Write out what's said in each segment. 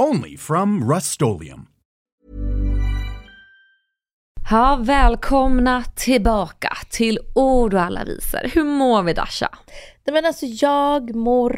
Only from Rust Ja, välkomna tillbaka till Ord och alla visor. Hur mår vi Dasha? Nej, men alltså jag mår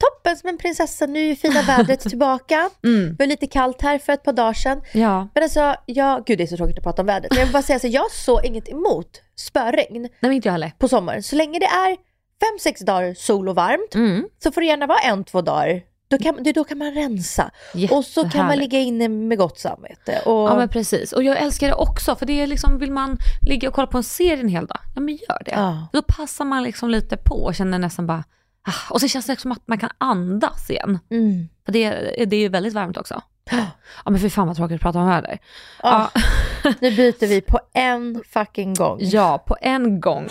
toppen som en prinsessa. Nu är fina vädret tillbaka. Mm. Det var lite kallt här för ett par dagar sedan. Ja. Men alltså, jag, gud det är så tråkigt att prata om vädret. Men jag vill bara säga så jag såg inget emot spöregn. Nej men inte jag heller. På sommaren. Så länge det är fem sex dagar sol och varmt mm. så får det gärna vara en, två dagar då kan, då kan man rensa. Och så kan man ligga inne med gott samvete. Och... Ja men precis. Och jag älskar det också för det är liksom, vill man ligga och kolla på en serie en hel dag, ja men gör det. Ja. Då passar man liksom lite på och känner nästan bara, ah. och så känns det som att man kan andas igen. Mm. För det, det är ju väldigt varmt också. Ja men för fan vad tråkigt att prata om väder. Ja. nu byter vi på en fucking gång. Ja, på en gång.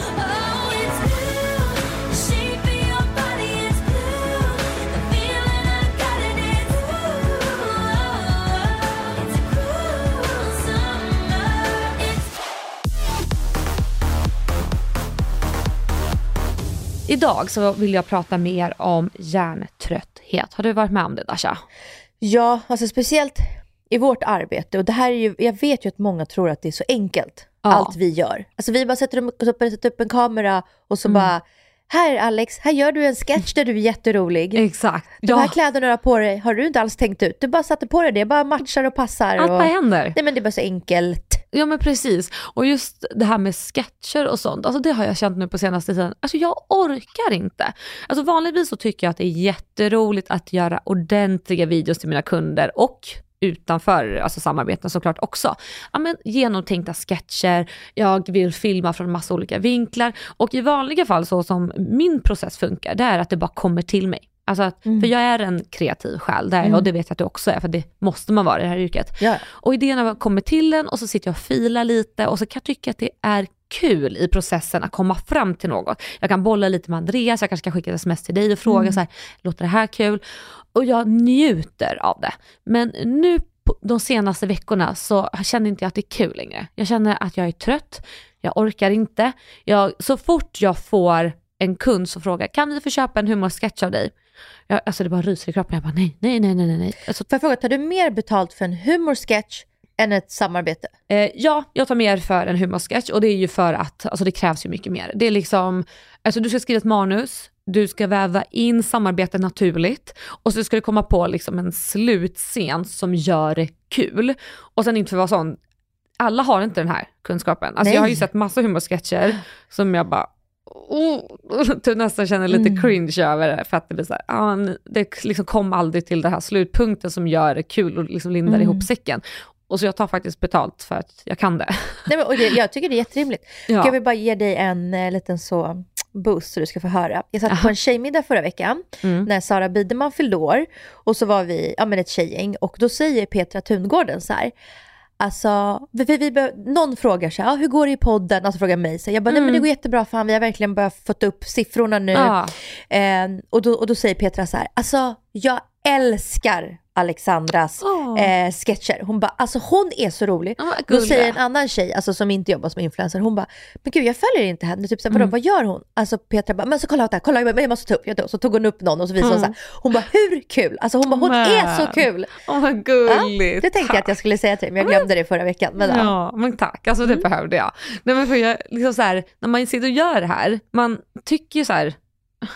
Idag så vill jag prata mer om hjärntrötthet. Har du varit med om det Dasha? Ja, alltså speciellt i vårt arbete och det här är ju, jag vet ju att många tror att det är så enkelt, ja. allt vi gör. Alltså vi bara sätter upp, sätter upp en kamera och så mm. bara här Alex, här gör du en sketch där du är jätterolig. Exakt. De här kläderna du har på dig har du inte alls tänkt ut. Du bara satte på dig det, bara matchar och passar. Allt och... bara händer. Nej men det är bara så enkelt. Ja men precis. Och just det här med sketcher och sånt, alltså det har jag känt nu på senaste tiden. Alltså jag orkar inte. Alltså vanligtvis så tycker jag att det är jätteroligt att göra ordentliga videos till mina kunder och utanför alltså samarbeten såklart också. Ja, men genomtänkta sketcher, jag vill filma från massa olika vinklar och i vanliga fall så som min process funkar, det är att det bara kommer till mig. Alltså att, mm. För jag är en kreativ själ, där, mm. och det vet jag att du också är, för det måste man vara i det här yrket. Ja. Och idéerna kommer till en och så sitter jag och filar lite och så kan jag tycka att det är kul i processen att komma fram till något. Jag kan bolla lite med Andreas, jag kanske kan skicka ett sms till dig och fråga mm. så här, låter det här kul? Och jag njuter av det. Men nu de senaste veckorna så känner inte jag att det är kul längre. Jag känner att jag är trött, jag orkar inte. Jag, så fort jag får en kund som frågar, kan vi få köpa en humorsketch av dig? Jag, alltså det bara ryser i kroppen. Jag bara nej, nej, nej, nej, nej. Alltså, Får jag fråga, tar du mer betalt för en humorsketch än ett samarbete? Eh, ja, jag tar mer för en humorsketch och det är ju för att alltså det krävs ju mycket mer. Det är liksom, alltså du ska skriva ett manus, du ska väva in samarbetet naturligt och så ska du komma på liksom en slutscen som gör det kul. Och sen inte för att vara sån, alla har inte den här kunskapen. Alltså jag har ju sett massa humorsketcher som jag bara, oh, typ nästan känner lite mm. cringe över det för att det blir så här, ah, det liksom kom aldrig till den här slutpunkten som gör det kul och liksom lindar mm. ihop säcken. Och så jag tar faktiskt betalt för att jag kan det. Nej, men, och det, jag tycker det är jätterimligt. Ja. Jag vill bara ge dig en eh, liten så boost så du ska få höra. Jag satt Aha. på en tjejmiddag förra veckan mm. när Sara Biderman fyllde år och så var vi ja, men ett tjejgäng och då säger Petra Tungården så här Alltså, vi, vi, vi, någon frågar så här, ah, hur går det i podden? Alltså frågar mig. Så jag bara, mm. nej men det mm. går jättebra fan, vi har verkligen börjat fått upp siffrorna nu. Ah. Eh, och, då, och då säger Petra så här, alltså jag älskar Alexandras oh. eh, sketcher. Hon bara, alltså hon är så rolig. Oh, Då säger en annan tjej, alltså som inte jobbar som influencer, hon bara, men gud jag följer inte henne. Typ så, vadå, mm. vad gör hon? Alltså Petra bara, men så kolla där, kolla jag måste ta upp. Jag så tog hon upp någon och så visade mm. hon så här. Hon bara, hur kul? Alltså hon bara, hon men. är så kul. Åh oh, vad gulligt. Ja, det tänkte jag att jag skulle säga till dig, men jag glömde det förra veckan. Men, ja. ja, men tack. Alltså det mm. behövde jag. Nej men för jag, liksom så här, när man sitter och gör det här, man tycker ju så här,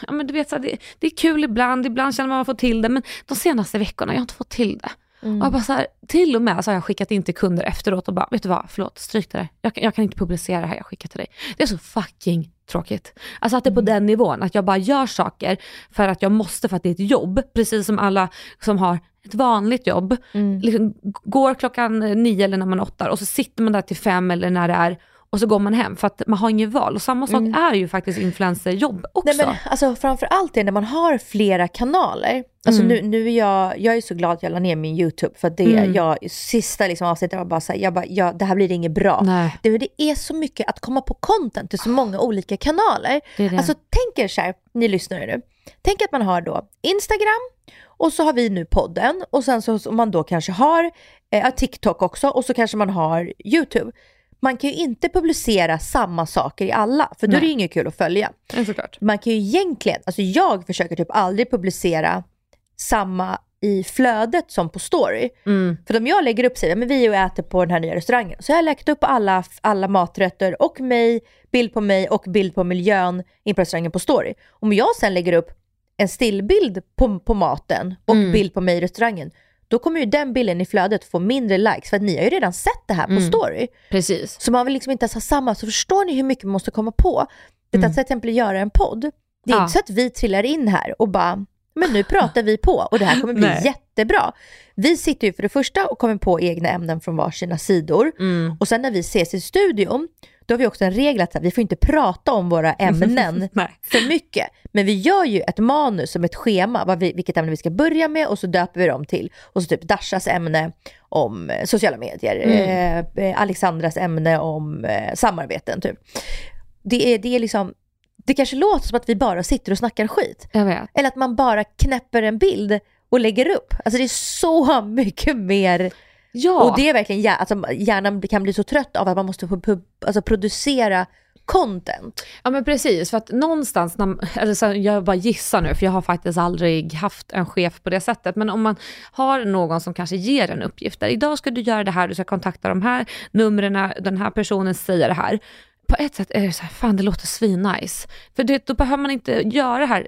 ja, men du vet, så här, det, det, är kul ibland, ibland känner man att man får till det, men de senaste veckorna, jag har inte fått till det. Mm. Och jag bara så här, till och med så har jag skickat in till kunder efteråt och bara, vet du vad, förlåt, stryk det där. Jag, jag kan inte publicera det här jag skickar till dig. Det är så fucking tråkigt. Alltså att det är på mm. den nivån, att jag bara gör saker för att jag måste för att det är ett jobb, precis som alla som har ett vanligt jobb. Mm. Liksom, går klockan nio eller när man åttar och så sitter man där till fem eller när det är och så går man hem för att man har inget val. Och samma sak mm. är ju faktiskt influencerjobb också. Nej, men, alltså, framförallt är när man har flera kanaler. Alltså mm. nu, nu är jag, jag är så glad att jag la ner min YouTube för det mm. jag, sista liksom avsnittet var bara såhär, jag bara, ja, det här blir inget bra. Nej. Det, det är så mycket att komma på content till så många olika kanaler. Det det. Alltså tänk er såhär, ni lyssnar nu. Tänk att man har då Instagram och så har vi nu podden och sen så om man då kanske har eh, TikTok också och så kanske man har YouTube man kan ju inte publicera samma saker i alla, för då Nej. är det ju inget kul att följa. Man kan ju egentligen, alltså jag försöker typ aldrig publicera samma i flödet som på story. Mm. För om jag lägger upp, säger men vi är och äter på den här nya restaurangen, så jag har lagt upp alla, alla maträtter och mig, bild på mig och bild på miljön in på restaurangen på story. Om jag sen lägger upp en stillbild på, på maten och mm. bild på mig i restaurangen, då kommer ju den bilden i flödet få mindre likes för att ni har ju redan sett det här på mm. story. Precis. Så man vill liksom inte ens ha samma, så förstår ni hur mycket man måste komma på? Det mm. att till exempel göra en podd, det är ja. inte så att vi trillar in här och bara, men nu pratar vi på och det här kommer bli jättebra. Vi sitter ju för det första och kommer på egna ämnen från varsina sidor mm. och sen när vi ses i studion, då har vi också en regel att vi får inte prata om våra ämnen för mycket. Men vi gör ju ett manus som ett schema, vad vi, vilket ämne vi ska börja med och så döper vi dem till. Och så typ Dashas ämne om eh, sociala medier, mm. eh, Alexandras ämne om eh, samarbeten. Typ. Det, är, det är liksom, det kanske låter som att vi bara sitter och snackar skit. Eller att man bara knäpper en bild och lägger upp. Alltså det är så mycket mer Ja. Och det är verkligen, alltså, hjärnan kan bli så trött av att man måste alltså, producera content. Ja men precis, för att någonstans, när, alltså, jag bara gissar nu, för jag har faktiskt aldrig haft en chef på det sättet, men om man har någon som kanske ger en uppgift, där idag ska du göra det här, du ska kontakta de här numren, den här personen säger det här. På ett sätt är det så här, fan det låter svinnice. För det, då behöver man inte göra det här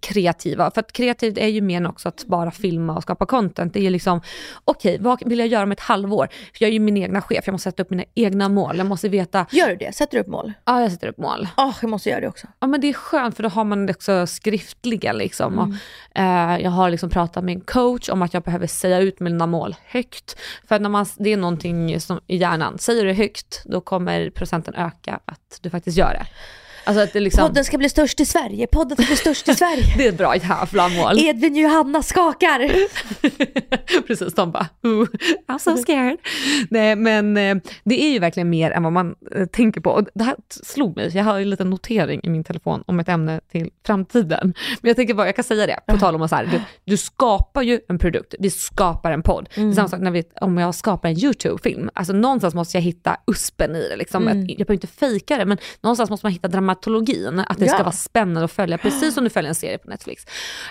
kreativa. För att kreativt är ju mer än också att bara filma och skapa content. Det är ju liksom, okej, okay, vad vill jag göra om ett halvår? För jag är ju min egna chef, jag måste sätta upp mina egna mål. Jag måste veta... Gör du det? Sätter du upp mål? Ja, jag sätter upp mål. Oh, jag måste göra det också. Ja, men det är skönt för då har man det också skriftliga liksom. Mm. Och, eh, jag har liksom pratat med en coach om att jag behöver säga ut mina mål högt. För när man, det är någonting som, i hjärnan, säger du högt, då kommer procenten öka att du faktiskt gör det. Alltså att det liksom... Podden ska bli störst i Sverige, podden ska bli störst i Sverige. det är ett bra jävla mål. Edvin Johanna skakar. Precis, de bara, Ooh, I'm so scared. Nej men eh, det är ju verkligen mer än vad man eh, tänker på. Och det här slog mig, jag har en liten notering i min telefon om ett ämne till framtiden. Men jag tänker bara, jag kan säga det, på tal om att så här, du, du, skapar ju en produkt, vi skapar en podd. Mm. Samma sak när vi, om jag skapar en YouTube-film, alltså någonstans måste jag hitta uspen i det. Liksom. Mm. Jag behöver inte fejka det, men någonstans måste man hitta dramatik dramatologin, att det ja. ska vara spännande att följa, precis som du följer en serie på Netflix.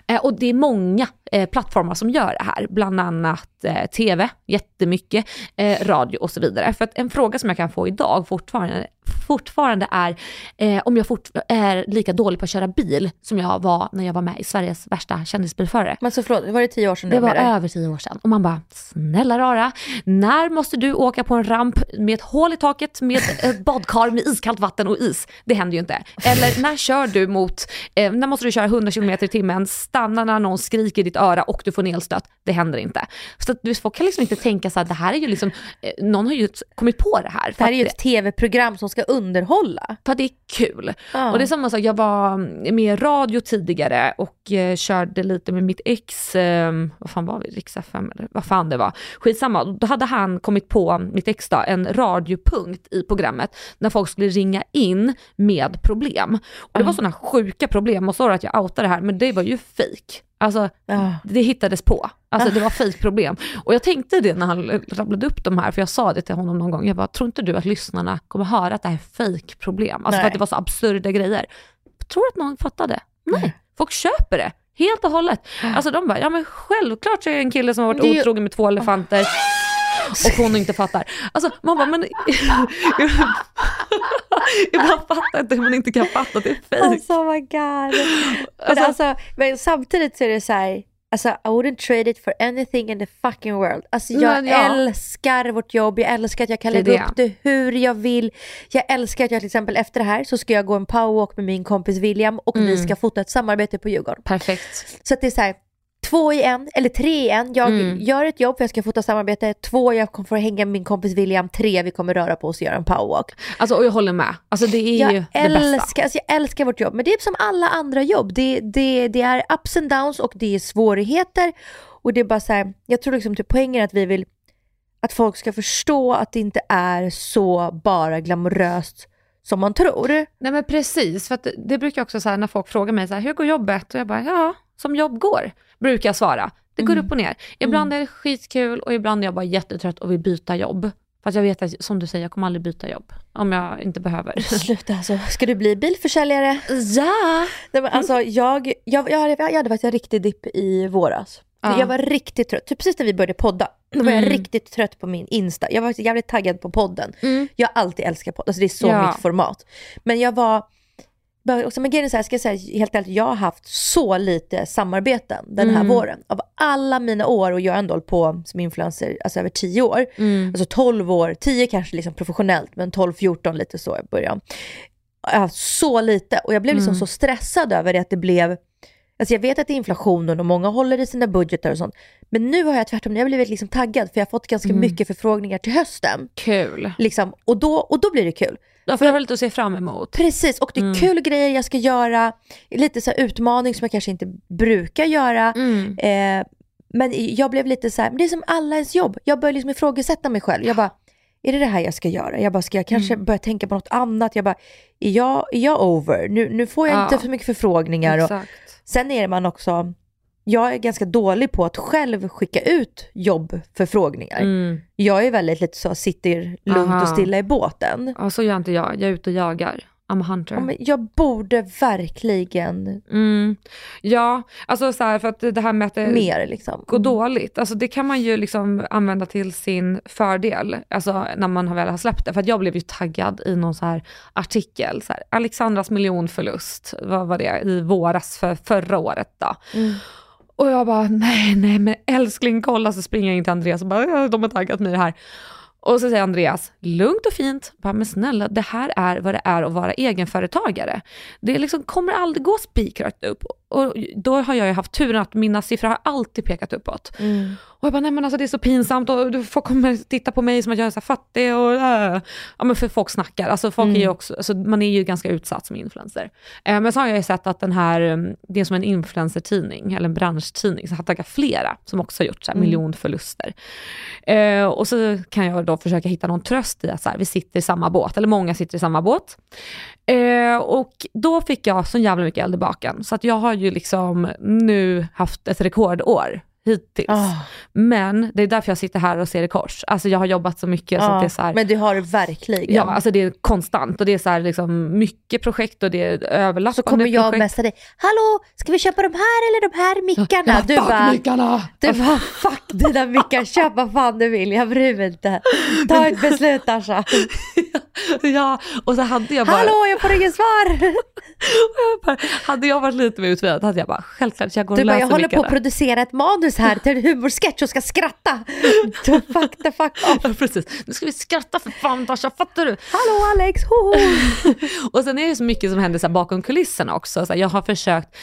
Eh, och det är många eh, plattformar som gör det här, bland annat eh, TV, jättemycket, eh, radio och så vidare. För att en fråga som jag kan få idag fortfarande fortfarande är eh, om jag fort, är lika dålig på att köra bil som jag var när jag var med i Sveriges värsta kändisbilförare. Men så förlåt, var det tio år sedan Det var över tio år sedan. Och man bara, snälla rara, när måste du åka på en ramp med ett hål i taket med ett badkar med iskallt vatten och is? Det händer ju inte. Eller när kör du mot, eh, när måste du köra 100 km i timmen, stanna när någon skriker i ditt öra och du får en elstöt? Det händer inte. Så att du kan liksom inte tänka så här, det här är ju liksom, eh, någon har ju kommit på det här. Det här är ju ett tv-program som ska underhålla. För att det är kul. Ja. Och det är samma sak, jag var med i radio tidigare och eh, körde lite med mitt ex, eh, vad fan var vi, Rix FM eller vad fan det var. Skitsamma, då hade han kommit på, mitt ex då, en radiopunkt i programmet när folk skulle ringa in med problem. Och det var sådana sjuka problem, och sorry att jag outar det här, men det var ju fejk. Alltså, uh. det hittades på. Alltså det var fejkproblem. Och jag tänkte det när han rabblade upp de här, för jag sa det till honom någon gång. Jag bara, tror inte du att lyssnarna kommer höra att det här är fejkproblem? Alltså Nej. för att det var så absurda grejer. Tror att någon fattade? Nej, Nej. folk köper det. Helt och hållet. Alltså de bara, ja men självklart så är det en kille som har varit otrogen med två elefanter och hon inte fattar. Alltså man bara, men... jag bara fattar inte hur man inte kan fatta att det är fejk. Alltså oh my god. Alltså, men, alltså, men samtidigt så är det så här, Alltså I wouldn't trade it for anything in the fucking world. Alltså jag ja. älskar vårt jobb, jag älskar att jag kan Det lägga det. upp det hur jag vill. Jag älskar att jag till exempel efter det här så ska jag gå en powerwalk med min kompis William och vi Mm. ska fota ett samarbete på Djurgården. Perfekt. Så att det är så här, två i en, eller tre i en. Jag Mm. gör ett jobb för jag ska fota samarbete. Två, jag kommer få hänga med min kompis William. Tre, vi kommer röra på oss och göra en powerwalk. Alltså, och jag håller med. Alltså, det är ju Jag det bästa. älskar, alltså jag älskar vårt jobb, men det är som alla andra jobb. Det, det, det är ups and downs och det är svårigheter. Och det är bara så här, jag tror liksom till poängen är att vi vill att folk ska förstå att det inte är så bara glamoröst som man tror. Nej men precis, för det, brukar också så här när folk frågar mig så här, hur går jobbet? Och jag bara, ja, som jobb går, brukar jag svara. Det går Mm. upp och ner. Ibland är det skitkul och ibland är jag bara jättetrött och vill byta jobb. För att jag vet att, som du säger, jag kommer aldrig byta jobb. Om jag inte behöver. Sluta alltså, ska du bli bilförsäljare? ja! Alltså, jag, jag, jag, hade- jag hade faktiskt en riktig dipp i våras. Ja. Jag var riktigt trött, typ precis när vi började podda. Då var jag Mm. riktigt trött på min Insta. Jag var jävligt taggad på podden. Mm. Jag har alltid älskat podd, alltså det är så Ja. mitt format. Men jag var, men grejen är så här, ska jag säga helt ärligt, jag har haft så lite samarbeten den här Mm. våren. Av alla mina år, och jag har ändå hållit på som influencer alltså över 10 år. Mm. Alltså 12 år, 10 kanske liksom professionellt, men 12-14 lite så i början. Jag har haft så lite och jag blev liksom Mm. så stressad över det att det blev Alltså jag vet att det är inflationen och många håller i sina budgetar och sånt. Men nu har jag tvärtom, jag har blivit liksom taggad för jag har fått ganska Mm. mycket förfrågningar till hösten. Kul. Liksom, och, då, och då blir det kul. Då får jag lite att se fram emot. Precis, och det är Mm. kul grejer jag ska göra. Lite så här utmaning som jag kanske inte brukar göra. Mm. Eh, men jag blev lite så här, men det är som alla ens jobb. Jag började liksom ifrågasätta mig själv. Jag bara, är det det här jag ska göra? Jag bara, ska jag kanske Mm. börja tänka på något annat? Jag bara, är jag, är jag over? Nu, nu får jag Ja. inte för mycket förfrågningar. Och, Exakt. sen är man också, jag är ganska dålig på att själv skicka ut jobbförfrågningar. Mm. Jag är väldigt lite så, sitter lugnt Aha. och stilla i båten. Ja, så gör inte jag. Jag är ute och jagar. I'm a hunter. Ja, men jag borde verkligen Mm. Ja, alltså så här, för att det här med att det mer liksom. går dåligt, alltså det kan man ju liksom använda till sin fördel, alltså när man väl har släppt det. För att jag blev ju taggad i någon så här artikel, så här, Alexandras miljonförlust, vad var det, i våras för förra året då. Mm. Och jag bara, nej, nej, men älskling kolla, så springer jag in till Andreas och bara, de har taggat mig i det här. Och så säger Andreas, lugnt och fint, bara, men snälla, det här är vad det är att vara egenföretagare. Det liksom kommer aldrig gå spikrakt upp. Och då har jag ju haft turen att mina siffror har alltid pekat uppåt. Mm. Och jag bara, nej men alltså det är så pinsamt och du- folk kommer titta på mig som att jag är så fattig och äh. Ja men för folk snackar, alltså folk är ju också, alltså man är ju ganska utsatt som influencer. Eh, men så har jag ju sett att den här, mm, det är som en influencertidning, eller en branschtidning, så har taggat flera som också har gjort så här, miljonförluster. Eh, och så kan jag då försöka hitta någon tröst i att så här, vi sitter i samma båt, eller många sitter i samma båt. Eh, och då fick jag så jävla mycket eld i baken, så att jag har ju liksom nu haft ett rekordår hittills. Ah. Men det är därför jag sitter här och ser i kors. Alltså jag har jobbat så mycket så att det är så här, Men du har det verkligen. Ja, alltså det är konstant och det är så här liksom mycket projekt och det är överlappande så kommer jag projekt. messa dig. Hallå, ska vi köpa de här eller de här mickarna? Ja, du fuck bara, mickarna! du bara, fuck dina mickar, köp vad fan du vill, jag bryr mig inte. Ta ett beslut Asha. ja, och så hade jag bara, Hallå, jag får inget svar. hade jag varit lite mer utvilad hade jag bara, självklart jag går Du och bara, löser jag håller på mickarna. att producera ett manus här till en humorsketch och ska skratta. Du fuck the fuck off. Ja, precis. Nu ska vi skratta för fan Tasha, fattar du? Hallå Alex, hoho. Och sen är det så mycket som händer så bakom kulisserna också. Så jag har försökt,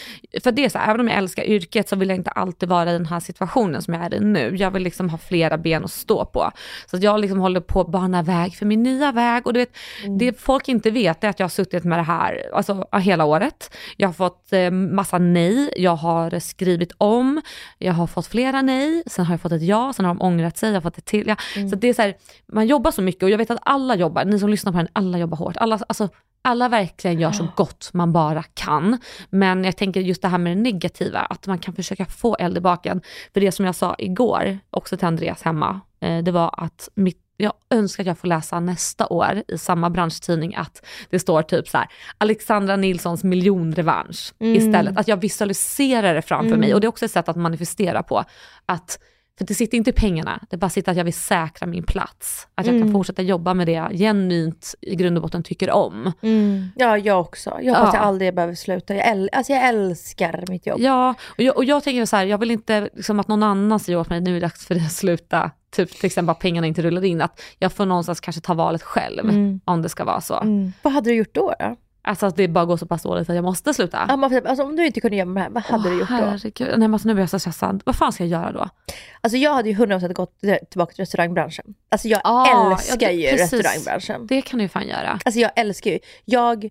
för det är så här, även om jag älskar yrket så vill jag inte alltid vara i den här situationen som jag är i nu. Jag vill liksom ha flera ben att stå på. Så jag liksom håller på att bana väg för min nya väg. Och du vet, det folk inte vet är att jag har suttit med det här alltså, hela året. Jag har fått eh, massa nej, jag har skrivit om, jag har fått flera nej, sen har jag fått ett ja, sen har de ångrat sig, jag har fått ett till ja. Så det är så här, man jobbar så mycket och jag vet att alla jobbar, ni som lyssnar på den, alla jobbar hårt. Alla, alltså, alla verkligen gör så gott man bara kan. Men jag tänker just det här med det negativa, att man kan försöka få eld i baken. För det som jag sa igår, också till Andreas hemma, eh, det var att mitt jag önskar att jag får läsa nästa år i samma branschtidning att det står typ så här Alexandra Nilssons miljonrevansch istället. Att jag visualiserar det framför mig och det är också ett sätt att manifestera på. Att för det sitter inte i pengarna, det bara sitter att jag vill säkra min plats. Att jag Mm. kan fortsätta jobba med det jag genuint i grund och botten tycker om. Ja, jag också. Jag hoppas Ja. jag aldrig behöver sluta. Jag, äl- alltså, jag älskar mitt jobb. Ja, och jag, och jag tänker så här, jag vill inte liksom att någon annan säger åt mig, nu är det dags för dig att sluta. Typ till exempel att pengarna inte rullar in, att jag får någonstans kanske ta valet själv, om det ska vara så. Mm. Vad hade du gjort då? då? Alltså att det bara går så pass dåligt att jag måste sluta. Ja, man, alltså, om du inte kunde göra det här, vad hade Åh, du gjort då? Herregud. Nej men alltså nu blir jag så stressad. Vad fan ska jag göra då? Alltså jag hade ju 100% gått tillbaka till restaurangbranschen. Alltså jag Ah, älskar ja, det- ju precis. restaurangbranschen. Det kan du ju fan göra. Alltså jag älskar ju, jag,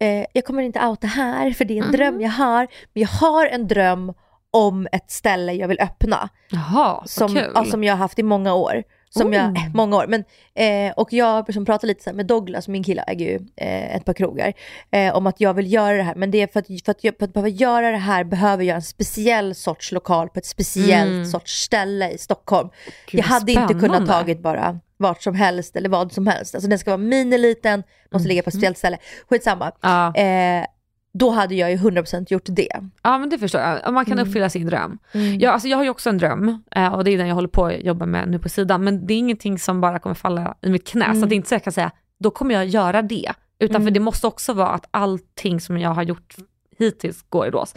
eh, jag kommer inte outa här för det är en Mhm. dröm jag har, men jag har en dröm om ett ställe jag vill öppna. Jaha, Som, kul. ja, som jag har haft i många år. Som jag, Oh. eh, många år. Men, eh, och jag som pratar lite så med Douglas, min kille äger ju eh, ett par krogar, eh, om att jag vill göra det här. Men det är för att, för att, jag, för att behöva göra det här behöver jag en speciell sorts lokal på ett speciellt Mm. sorts ställe i Stockholm. Gud, jag hade inte kunnat spännande. tagit bara vart som helst eller vad som helst. Alltså den ska vara miniliten, måste ligga på ett speciellt ställe. Skitsamma. Mm. Ja. Eh, då hade jag ju 100% gjort det. ja men det förstår jag, man kan Mm. uppfylla sin dröm. Ja, alltså jag har ju också en dröm eh, och det är den jag håller på att jobba med nu på sidan. Men det är ingenting som bara kommer falla i mitt knä. Så att det är inte så jag kan säga, då kommer jag göra det. Utan för det måste också vara att allting som jag har gjort hittills går i lås.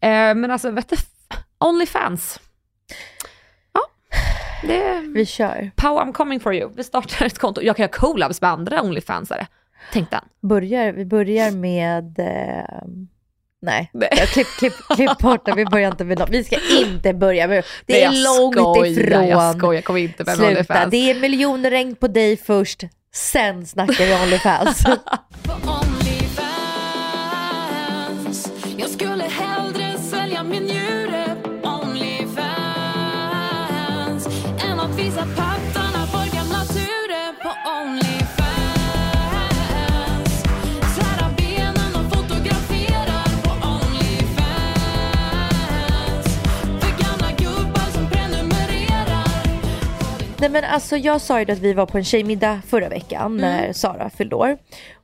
Eh, men alltså vet du, Onlyfans. Ja, det Vi kör. Pow, I'm coming for you. Vi startar ett konto. Jag kan göra collabs med andra Onlyfansare. Tänk den. Börjar, vi börjar med... Eh, nej, Nej. jag klipp, klipp, klipp bort det. Vi börjar inte med dem. Vi ska inte börja med Det Nej, är långt skojar, ifrån. Jag skojar, jag kommer inte med Sluta. Det är miljonregn på dig först. Sen snackar vi Onlyfans Nej men alltså jag sa ju att vi var på en tjejmiddag förra veckan när Sara fyllde år.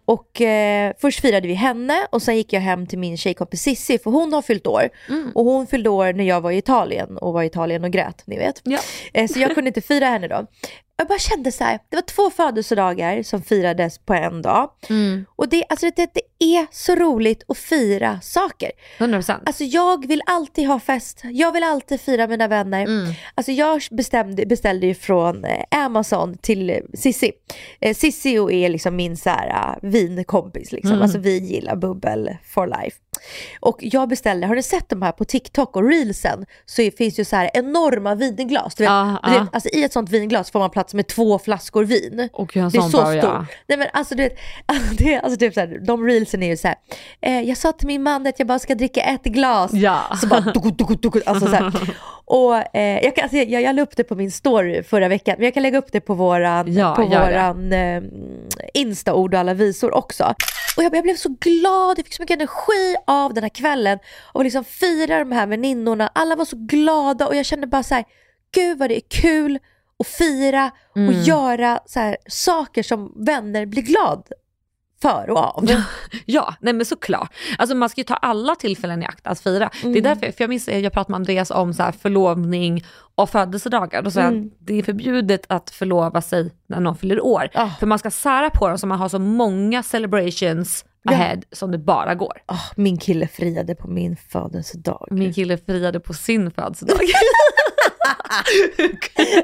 Och eh, först firade vi henne och sen gick jag hem till min tjejkompis Sissi för hon har fyllt år. Och hon fyllde år när jag var i Italien och var i Italien och grät, ni vet. Ja. Eh, så jag kunde inte fira henne då. Jag bara kände så här, det var två födelsedagar som firades på en dag. Och det, alltså det, det är så roligt att fira saker. 100%. Alltså jag vill alltid ha fest, jag vill alltid fira mina vänner. Alltså jag bestämde, beställde ju från eh, Amazon till eh, Sissi. Eh, Sissi är liksom min så här, uh, vinkompis, liksom. alltså vi gillar bubbel for life. Och jag beställde, har ni sett de här på TikTok och reelsen så finns ju så här enorma vinglas. Du vet, Ja, du vet, alltså I ett sånt vinglas får man plats med två flaskor vin. Och en Det är så stort. ja. Nej men alltså du vet, det är, alltså, typ så här, de reelsen är ju så här. Eh, jag sa till min man att jag bara ska dricka ett glas. Ja. Så bara duku, duku, duku, alltså så här. Och eh, jag, kan, alltså, jag, jag la upp det på min story förra veckan, men jag kan lägga upp det på våran, Ja, på det. våran eh, Insta-ord och alla visor också. Och jag, jag blev så glad, jag fick så mycket energi av den här kvällen och liksom fira de här väninnorna. Alla var så glada och jag kände bara så här, gud vad det är kul att fira och Mm. göra så här, saker som vänner blir glad för och av. Ja, nej men såklart. Alltså man ska ju ta alla tillfällen i akt att fira. Det Mm. är därför, för jag minns, jag pratade med Andreas om så här förlovning och födelsedagar. Då sa jag Mm. att det är förbjudet att förlova sig när någon fyller år. Ah. För man ska sära på dem så man har så många celebrations Ja. ahead som det bara går. Ah, min kille friade på min födelsedag. Min kille friade på sin födelsedag.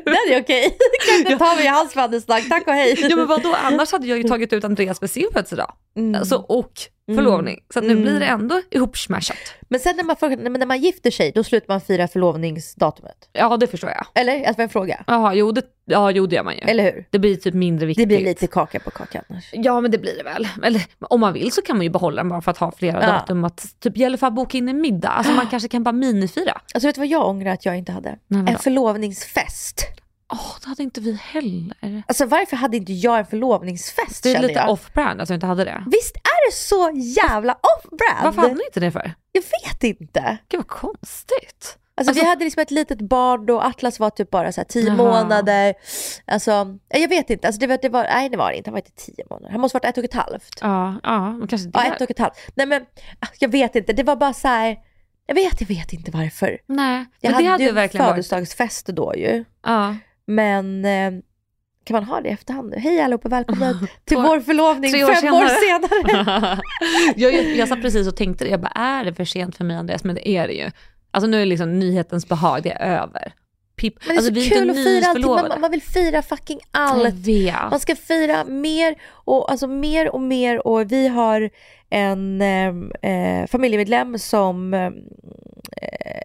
Det är okej. Kan inte ta mig i hans födelsedag, tack och hej. ja men vadå, annars hade jag ju tagit ut Andreas för sin födelsedag. Mm. Alltså, och förlovning. Så att nu blir det ändå ihopsmashat. Men sen när man, men när man gifter sig, då slutar man fira förlovningsdatumet. Ja det förstår jag. Eller? Att det en fråga. Jaha, jo det, ja, jo det gör man ju. Eller hur? Det blir typ mindre viktigt. Det blir lite kaka på kaka annars. Ja men det blir det väl. Eller om man vill så kan man ju behålla den bara för att ha flera Ja. datum. Att, typ i alla fall boka in en middag. Alltså man kanske kan bara minifira. Alltså vet du vad jag ångrar att jag inte hade? Nej, en förlovningsfest. Åh, det hade inte vi heller. Alltså varför hade inte jag en förlovningsfest Det är lite off-brand att jag inte hade det. Visst är det så jävla off-brand? Varför hade ni inte det för? Jag vet inte. Gud vad konstigt. Alltså, Alltså- vi hade liksom ett litet barn då, Atlas var typ bara så tio Jaha. månader. Alltså, jag vet inte, alltså det var, det var, nej det var det inte, han var inte tio månader. Han måste varit ett och ett halvt. Ja, ja men kanske det. Ja, ett och ett halvt. Nej men, jag vet inte, det var bara så här. Jag vet, jag vet inte varför. Nej, Jag men det hade ju verkligen varit... födelsedagsfest då ju. Ja. Men eh, kan man ha det i efterhand nu? Hej allihopa, välkomna till vår förlovning fem år senare. jag, jag, jag satt precis och tänkte det, jag bara är det för sent för mig Andreas? Men det är det ju. Alltså nu är liksom nyhetens behag, det är över. Pip. Men det är alltså, så vi är kul inte att fira allting, man, man vill fira fucking allt. Man ska fira mer och, alltså mer och mer och vi har en eh, eh, familjemedlem som eh,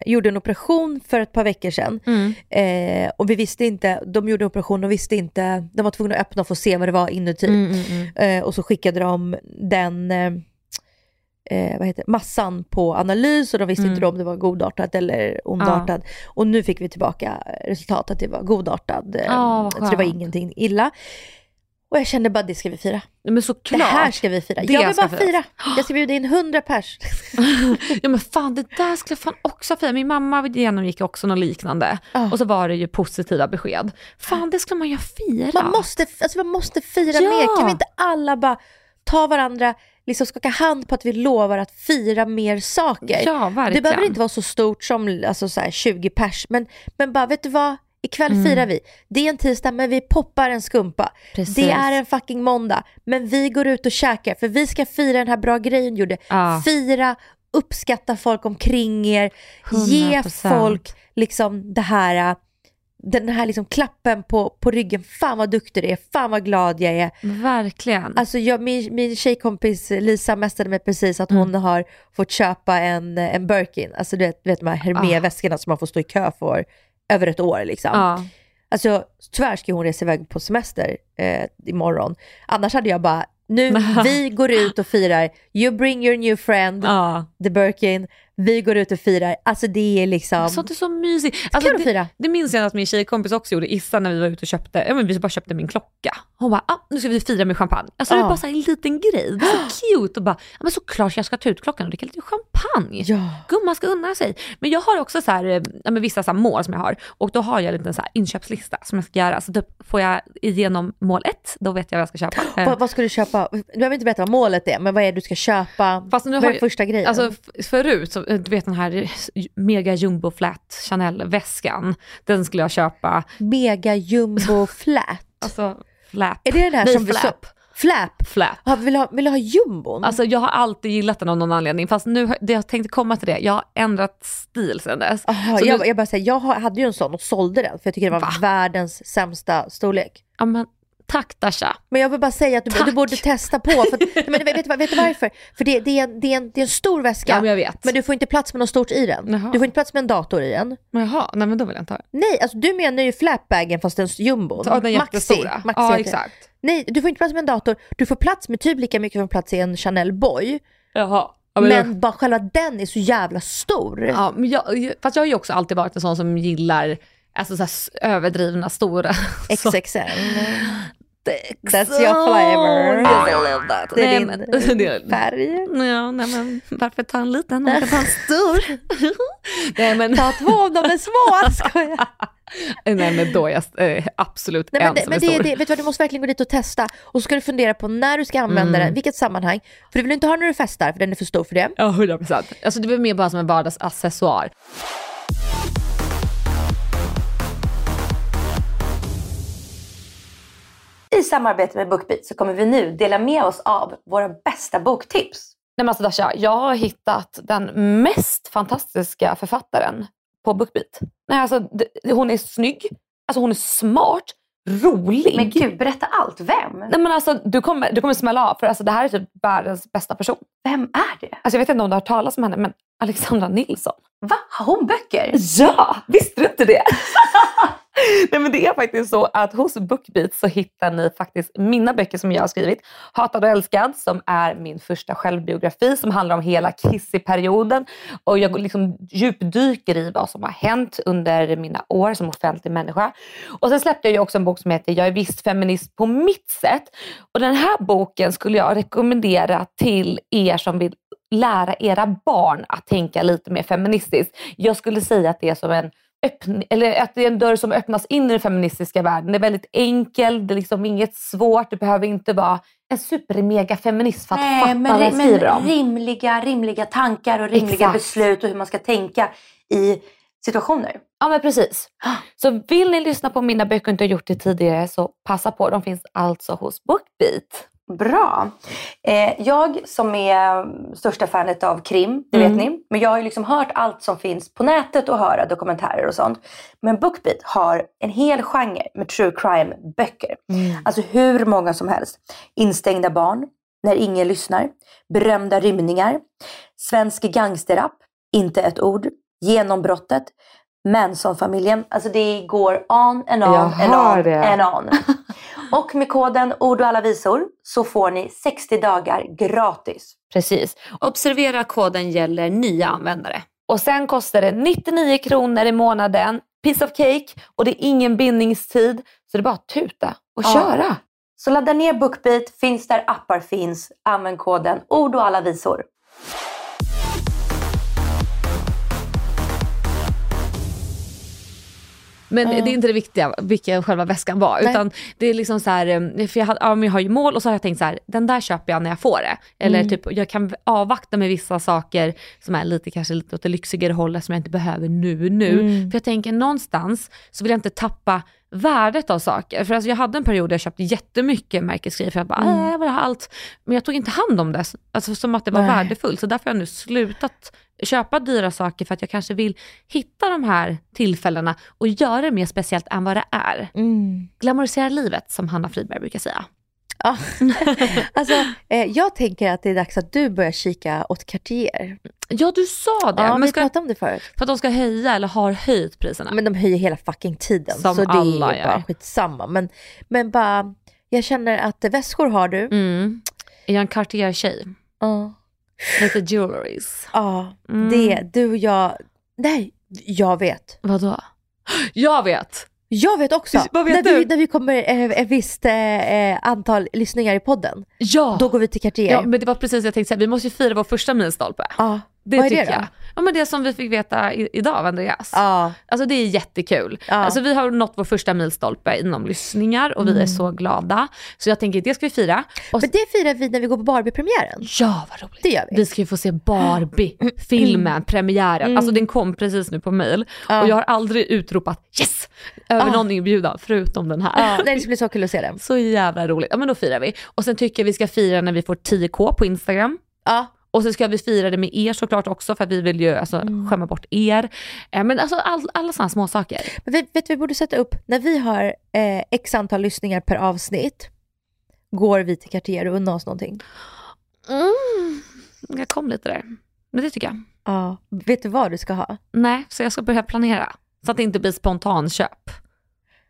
gjorde en operation för ett par veckor sedan. Mm. Eh, och vi visste inte, de gjorde operation och visste inte, de var tvungna att öppna och få se vad det var inuti. Mm, mm, mm. Eh, och så skickade de den eh, eh, vad heter, massan på analys och de visste Mm. inte om det var godartat eller ondartat. Och nu fick vi tillbaka resultatet att det var godartad. Eh, vad så det var ingenting illa. Och jag kände bara det ska vi fira. Men såklart. Det här ska vi fira. Jag vill bara firas. fira. Jag ska bjuda in 100 pers. ja men fan det där skulle jag fan också fira. Min mamma genomgick också något liknande. Ja. Och så var det ju positiva besked. Fan det skulle man ju fira. Man måste, alltså man måste fira Ja. mer. Kan vi inte alla bara ta varandra, liksom skaka hand på att vi lovar att fira mer saker? Ja verkligen. Det behöver inte vara så stort som alltså, så här 20 pers, men, men bara vet du vad? Ikväll firar vi. Det är en tisdag men vi poppar en skumpa. Mm. Precis. Det är en fucking måndag. Men vi går ut och käkar för vi ska fira den här bra grejen gjorde. Ja. Fira, uppskatta folk omkring er. Ge 100%. folk liksom det här, äh, den här liksom klappen på, på ryggen. Fan vad duktig du är, fan vad glad jag är. Verkligen. Alltså jag, min, min tjejkompis Lisa mästade mig precis att hon har fått köpa en, en Birkin. Alltså du vet, du vet de här Hermé-väskorna som man får stå i kö för över ett år liksom. ja. Alltså tyvärr ska hon resa iväg på semester eh, imorgon. Annars hade jag bara, nu vi går ut och firar, you bring your new friend, ja. the Birkin, vi går ut och firar. Alltså det är liksom, Sånt är så mysigt. Alltså, det, fira. det minns jag att min tjejkompis också gjorde, Issa, när vi var ute och köpte, ja men vi bara köpte min klocka. Hon bara, ah, nu ska vi fira med champagne. Alltså det är Ja. bara så en liten grej, det är så cute och bara, ja men såklart jag ska ta ut klockan och dricka lite champagne. Ja. Gumman ska unna sig. Men jag har också så här, eh, ja, men vissa så mål som jag har och då har jag en liten så inköpslista som jag ska göra. Så typ får jag igenom mål ett, då vet jag vad jag ska köpa. Eh, vad, ska du köpa? Du behöver inte berätta vad målet är, men vad är det du ska köpa? Fast nu vad har är första grejen? Alltså förut, så, du vet den här mega jumbo flat Chanel-väskan, den skulle jag köpa. Mega jumbo flat. Alltså flap. Är det den här Nej, som vi så- flap. Flap? Flap. Ja, vill, du ha, vill du ha jumbon? Alltså jag har alltid gillat den av någon anledning, fast nu, det jag tänkte komma till det, jag har ändrat stil sedan dess. Aha, jag, nu- jag bara säger, jag hade ju en sån och sålde den för jag tycker det var Va? världens sämsta storlek. Ja, men, tack Dasha. Men jag vill bara säga att du, du borde testa på. För, att, men vet, vet du varför? För det, det, är en, det, är en, det är en stor väska. Ja men jag vet. Men du får inte plats med något stort i den. Jaha. Du får inte plats med en dator i den. Men jaha, nej men då vill jag inte ha. Nej, alltså du menar ju flapbagen fast den jumbon. Ja, den Maxi. jättestora. Maxi Ja heter det. exakt. Nej, du får inte plats med en dator. Du får plats med typ lika mycket som plats i en Chanel Boy. Jaha. Ja, men jag- bara själva den är så jävla stor. Ja, men jag, fast jag har ju också alltid varit en sån som gillar alltså, så överdrivna stora. Så- XXL. That's your flavor. Yes, I love that. Det är Nej, din men- färg. Ja, nej men varför ta en liten man kan ta en stor? nej men, Ta två om de är små. Skojar. nej men då är jag eh, absolut Nej, men en det, men är det, stor. det, vet du vad, du måste verkligen gå dit och testa. Och så ska du fundera på när du ska använda Mm. den, vilket sammanhang. För du vill inte ha när du festar, för den är för stor för det. Ja, 100 procent. Alltså det var mer bara som en vardagsaccessoar. I samarbete med Bookbeat så kommer vi nu dela med oss av våra bästa boktips. Nej men alltså Dasha, jag har hittat den mest fantastiska författaren på Bookbeat. Nej alltså hon är snygg, alltså hon är smart, rolig. Men gud, berätta allt. Vem? Nej men alltså du kommer, du kommer smälla av för alltså det här är typ världens bästa person. Vem är det? Alltså jag vet inte om du har hört talas om henne men Alexandra Nilsson. Va? Har hon böcker? Ja, visste du inte det? Nej men det är faktiskt så att hos Bookbeat så hittar ni faktiskt mina böcker som jag har skrivit. Hatad och älskad som är min första självbiografi som handlar om hela Kissy-perioden. Och jag liksom djupdyker i vad som har hänt under mina år som offentlig människa. Och sen släppte jag ju också en bok som heter Jag är visst feminist på mitt sätt. Och den här boken skulle jag rekommendera till er som vill lära era barn att tänka lite mer feministiskt. Jag skulle säga att det är som en öppn- eller att det är en dörr som öppnas in i den feministiska världen. Det är väldigt enkel, det är liksom inget svårt, du behöver inte vara en super-mega feminist för att fatta men, vad jag skriver om. rimliga, rimliga tankar och rimliga Exakt. beslut och hur man ska tänka i situationer. Ja men precis. Så vill ni lyssna på mina böcker och inte har gjort det tidigare så passa på. De finns alltså hos Bookbeat. Bra. Eh, jag som är största fanet av krim, det vet ni. Men jag har ju liksom hört allt som finns på nätet och höra dokumentärer och sånt. Men Bookbeat har en hel genre med true crime-böcker. Alltså hur många som helst. Instängda barn, När ingen lyssnar, Berömda rymningar, Svensk gangsterrap, Inte ett ord, Genombrottet, Manson-familjen. Alltså det går on and on and on det. and on. Och med koden ord och alla visor så får ni 60 dagar gratis. Precis. Observera koden gäller nya användare. Och sen kostar det 99 kronor i månaden, piece of cake och det är ingen bindningstid. Så det är bara att tuta och Ja. köra. Så ladda ner Bookbeat, finns där appar finns. Använd koden ord och alla visor. Men det är inte det viktiga, vilken själva väskan var. Nej. Utan det är liksom så här, eh, för jag, hade, ja, jag har ju mål och så har jag tänkt så här, den där köper jag när jag får det. Eller typ, jag kan avvakta med vissa saker som är lite kanske lite åt det lyxigare hållet som jag inte behöver nu nu. För jag tänker någonstans så vill jag inte tappa värdet av saker. För alltså jag hade en period där jag köpte jättemycket märkesgrejer för jag bara, äh, jag vill ha allt. Men jag tog inte hand om det, alltså som att det var Nej. värdefullt. Så därför har jag nu slutat köpa dyra saker för att jag kanske vill hitta de här tillfällena och göra det mer speciellt än vad det är. Mm. Glamorisera livet som Hanna Friberg brukar säga. Ja. alltså, eh, jag tänker att det är dags att du börjar kika åt Cartier. Ja du sa det, Ja, men vi ska, pratade om det förut. för att de ska höja eller har höjt priserna. Men de höjer hela fucking tiden. Som så det alla är bara gör. skitsamma. Men, men bara, jag känner att väskor har du. mm. Är jag en Cartier-tjej? Ja. Lite jewelries. Ja, Mm. det, du och jag. Nej, jag vet. Vadå? Jag vet! Jag vet också. Vad vet när, Vi, du? när vi kommer eh, ett visst eh, eh, antal lyssningar i podden, Ja! då går vi till Cartier. ja men det var precis det jag tänkte säga, vi måste ju fira vår första milstolpe. Ja, Det vad tycker det jag. Ja men det som vi fick veta i, idag av Andreas. Ja. Alltså det är jättekul. Ja. Alltså vi har nått vår första milstolpe inom lyssningar och vi är så glada. Så jag tänker det ska vi fira. Och Men det firar vi när vi går på Barbie-premiären. Ja vad roligt. Det gör vi. Vi ska ju få se Barbie-filmen, premiären. Alltså den kom precis nu på mail. Ja. Och jag har aldrig utropat yes över Ja. någon inbjudan förutom den här. Nej, det ska bli så kul att se den. Så jävla roligt. Ja men då firar vi. Och sen tycker jag vi ska fira när vi får 10k på Instagram. Ja, Och så ska vi fira det med er såklart också för att vi vill ju alltså, skämma bort er. Eh, Men alltså all, alla sådana små saker. men vet, vet vi borde sätta upp, när vi har eh, x antal lyssningar per avsnitt, går vi till Cartier och unnar oss någonting. Mm. Jag kom lite där. Men det tycker jag. Ja. Vet du vad du ska ha? Nej, så jag ska börja planera. Så att det inte blir spontanköp.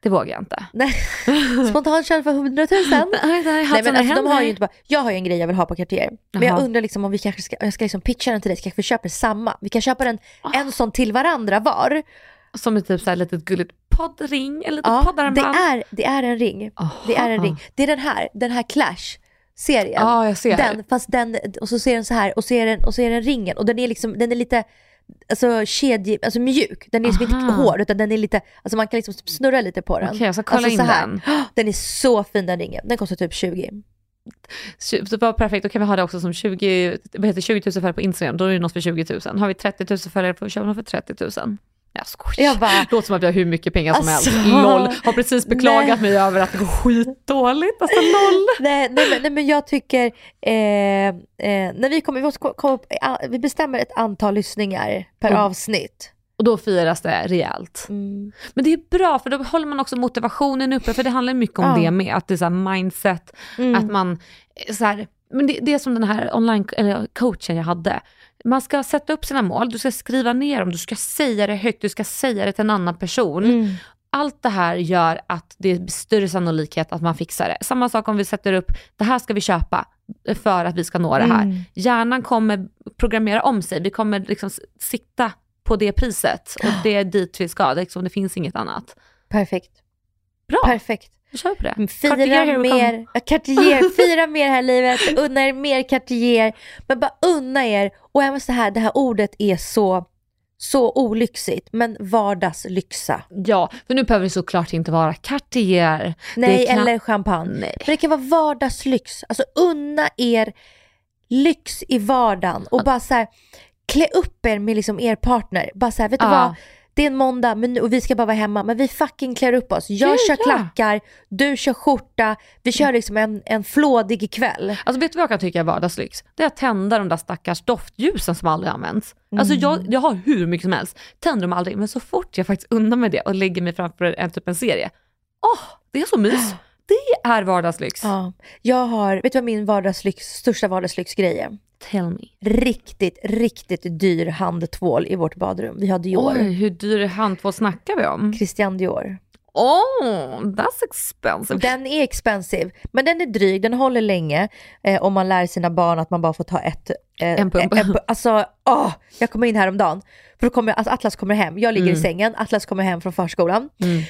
Det vågar jag inte. Nej. Spontanköp för 100 000? Nej, nej, men alltså, de har ju inte bara, jag har ju en grej jag vill ha på Cartier. Men jag undrar liksom om vi kanske ska, jag ska liksom pitcha den till dig, så kanske vi köper samma. Vi kan köpa den Ah. en sån till varandra var. Som ett typ så här litet gulligt poddring, liten Ja, det är, det är en ring. Det är en ring. Det är den här, den här Clash serien. Ja, jag ser. Den, fast den, och så ser den så här och så är den, och så är den ringen och den är liksom, den är lite alltså kedje, alltså mjuk. Den är liksom inte Aha. hård utan den är lite, alltså man kan liksom snurra lite på den. Okej, jag ska kolla alltså, in så här. den. Den är så fin den ringen. Den kostar typ 20. Så var perfekt, då kan vi ha det också som 20, vad heter, 20 000 följare på Instagram, då är det något för 20 000. Har vi 30 000 följare vi köpa något för 30 000. Jag skojar. Jag bara- Låter som att vi har hur mycket pengar som Alltså. helst. LOL. Har precis beklagat mig över att det går skitdåligt. Alltså LOL. Nej, nej, men, nej men jag tycker, eh, eh, när vi kommer, vi, måste ko- komma upp, eh, vi bestämmer ett antal lyssningar per Mm. avsnitt. Och då firas det rejält. Mm. Men det är bra för då håller man också motivationen uppe för det handlar mycket om Ja. det med. Att det är så mindset, Mm. att man eh, så här, men det, det är som den här online eller coachen jag hade. Man ska sätta upp sina mål, du ska skriva ner dem, du ska säga det högt, du ska säga det till en annan person. Mm. Allt det här gör att det är större sannolikhet att man fixar det. Samma sak om vi sätter upp, det här ska vi köpa för att vi ska nå det här. Mm. Hjärnan kommer programmera om sig, vi kommer liksom sikta på det priset och det är dit vi ska, liksom, det finns inget annat. Perfekt. Bra, Perfekt. Då kör vi på det. Fira Cartier, mer, Cartier, fira mer här i livet, unna er mer Cartier. Men bara unna er, och även så här, det här ordet är så så olyxigt, men vardagslyxa. Ja, för nu behöver det såklart inte vara Cartier. Nej, Det kan- eller champagne. Nej. För det kan vara vardagslyx. Alltså unna er lyx i vardagen och bara så här, klä upp er med liksom er partner. Bara så här, vet du Ja. vad? Det är en måndag men, och vi ska bara vara hemma, men vi fucking klär upp oss. Jag Ja, kör ja. klackar, du kör skjorta, vi kör liksom en, en flådig kväll. Alltså vet du vad jag kan tycka är vardagslyx? Det är att tända de där stackars doftljusen som aldrig används. Alltså Mm. jag, jag har hur mycket som helst, tänder dem aldrig, men så fort jag faktiskt unnar mig det och lägger mig framför en, typ en serie, åh, det är så mys. Det är vardagslyx. Ja. Jag har, vet du vad min vardagslyx, största vardagslyxgrej är? Tell me. Riktigt, riktigt dyr handtvål i vårt badrum. Vi har Dior. Oj, hur dyr handtvål snackar vi om? Christian Dior. Oh, that's expensive. Den är expensive, men den är dryg, den håller länge. Eh, om man lär sina barn att man bara får ta ett... Eh, En pump. eh, alltså, åh, jag kommer in häromdagen. För då kommer, alltså Atlas kommer hem, jag ligger i sängen, Atlas kommer hem från förskolan. Mm.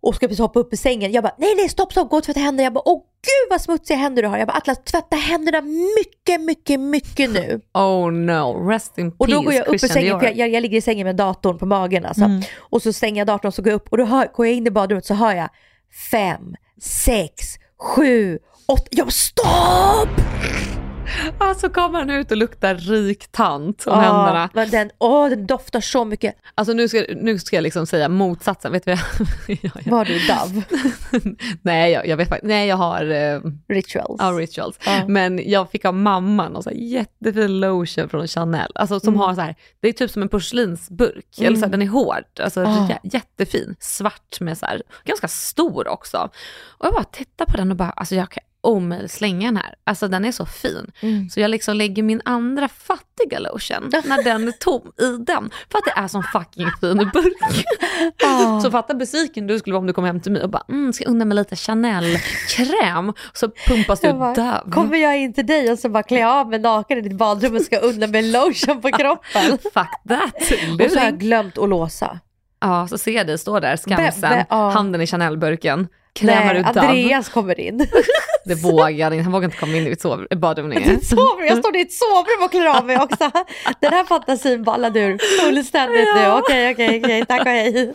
Och ska precis hoppa upp i sängen. Jag bara, nej nej stopp stopp, gå och tvätta händerna. Jag bara, åh gud vad smutsiga händer du har. Jag bara, Atlas tvätta händerna mycket, mycket, mycket nu. Oh no, rest in Och peace då går jag upp i sängen, för jag, jag, jag ligger i sängen med datorn på magen alltså. Mm. Och så stänger jag datorn och så går jag upp och då hör, går jag in i badrummet så hör jag fem, sex, sju, åtta. Jag bara stopp! Alltså kommer han ut och luktar rik tant om händerna. men den, åh, den doftar så mycket. Alltså nu ska, nu ska jag liksom säga motsatsen, vet du vad jag... ja, ja. Var du Dove? Nej, jag, jag vet faktiskt, nej jag har eh, Rituals. ja, rituals. Ja. Men jag fick av mamma någon så här jättefin lotion från Chanel. Alltså som Mm. har så här, det är typ som en porslinsburk, eller så här, den är hård. Alltså Ah. jä- jättefin, svart med så här, ganska stor också. Och jag bara tittar på den och bara, alltså jag kan slänga den här. Alltså den är så fin. Mm. Så jag liksom lägger min andra fattiga lotion när den är tom i den. För att det är som fucking fin burk. Så fatta besviken du skulle vara om du kom hem till mig och bara, mm, ska jag unna mig lite Chanel-kräm. Så pumpas du Jag bara, Dove. Kommer jag in till dig och så bara klä av mig naken i ditt badrum och ska unna mig lotion på kroppen? Fuck that. och så har jag glömt att låsa. Ja, så ser jag dig stå där skamsen, Bebbe, ja. handen i Chanel-burken. Krämar ut. Andreas kommer in. Det vågar han, han vågar inte komma in i mitt badrum längre. Ditt sovrum, jag står i ett sovrum och klär av mig också. Den här fantasin ballade ur fullständigt nu. Okej, okej, okej, tack och hej.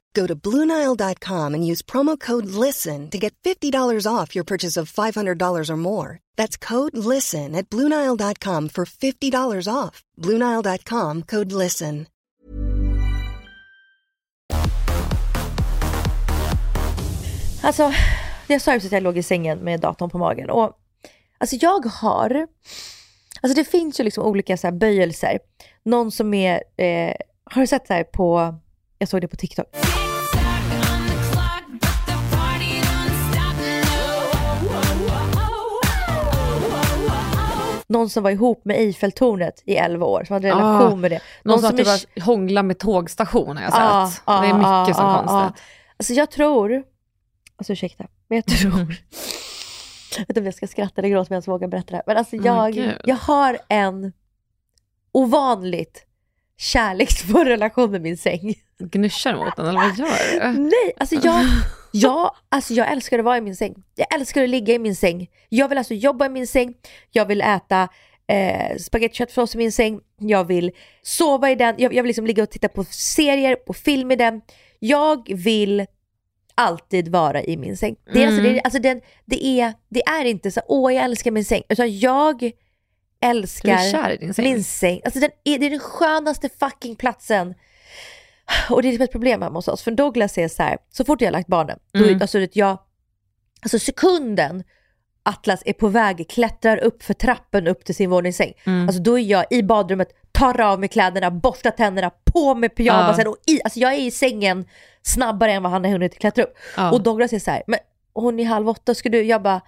Go to BlueNile.com and use promo code LISTEN to get $50 off your purchase of $500 or more. That's code LISTEN at BlueNile.com for $50 off. BlueNile.com code LISTEN. Alltså, jag sa ju att jag låg i sängen med datorn på magen. Och, alltså jag har, alltså det finns ju liksom olika så här böjelser. Någon som är, eh, har du sett så här på, jag såg det på TikTok. Någon som var ihop med Eiffeltornet i 11 år, som hade relation Ah, med det. Någon som är typ var hångla med tågstation har jag sett. Ja, det är mycket ja, som ja, konstigt. Alltså jag tror, alltså ursäkta, men jag tror, Mm. jag vet inte om jag ska skratta eller gråta om jag vågar berätta det här. Men alltså Men jag, gud. jag har en ovanligt kärleksfull relation med min säng. Gnuschar mot den eller vad gör du? Nej, alltså jag, Ja, alltså jag älskar att vara i min säng. Jag älskar att ligga i min säng. Jag vill alltså jobba i min säng. Jag vill äta eh, spagetti köttfärssås i min säng. Jag vill sova i den. Jag, jag vill liksom ligga och titta på serier, på film i den. Jag vill alltid vara i min säng. Det är, alltså, det, är, alltså den, det, är, det är inte så åh jag älskar min säng, utan jag älskar säng. min säng. Alltså den är, det är den skönaste fucking platsen. Och det är liksom ett problem hemma hos oss, för Douglas är så här, så fort jag har lagt barnen, då, Mm. alltså, vet jag, alltså sekunden Atlas är på väg, klättrar upp för trappen upp till sin våningssäng, Mm. alltså då är jag i badrummet, tar av mig kläderna, borstar tänderna, på med pyjamasen och i, alltså jag är i sängen snabbare än vad han har hunnit klättra upp. Ja. Och Douglas är så här, men hon är halv åtta, ska du, jag bara,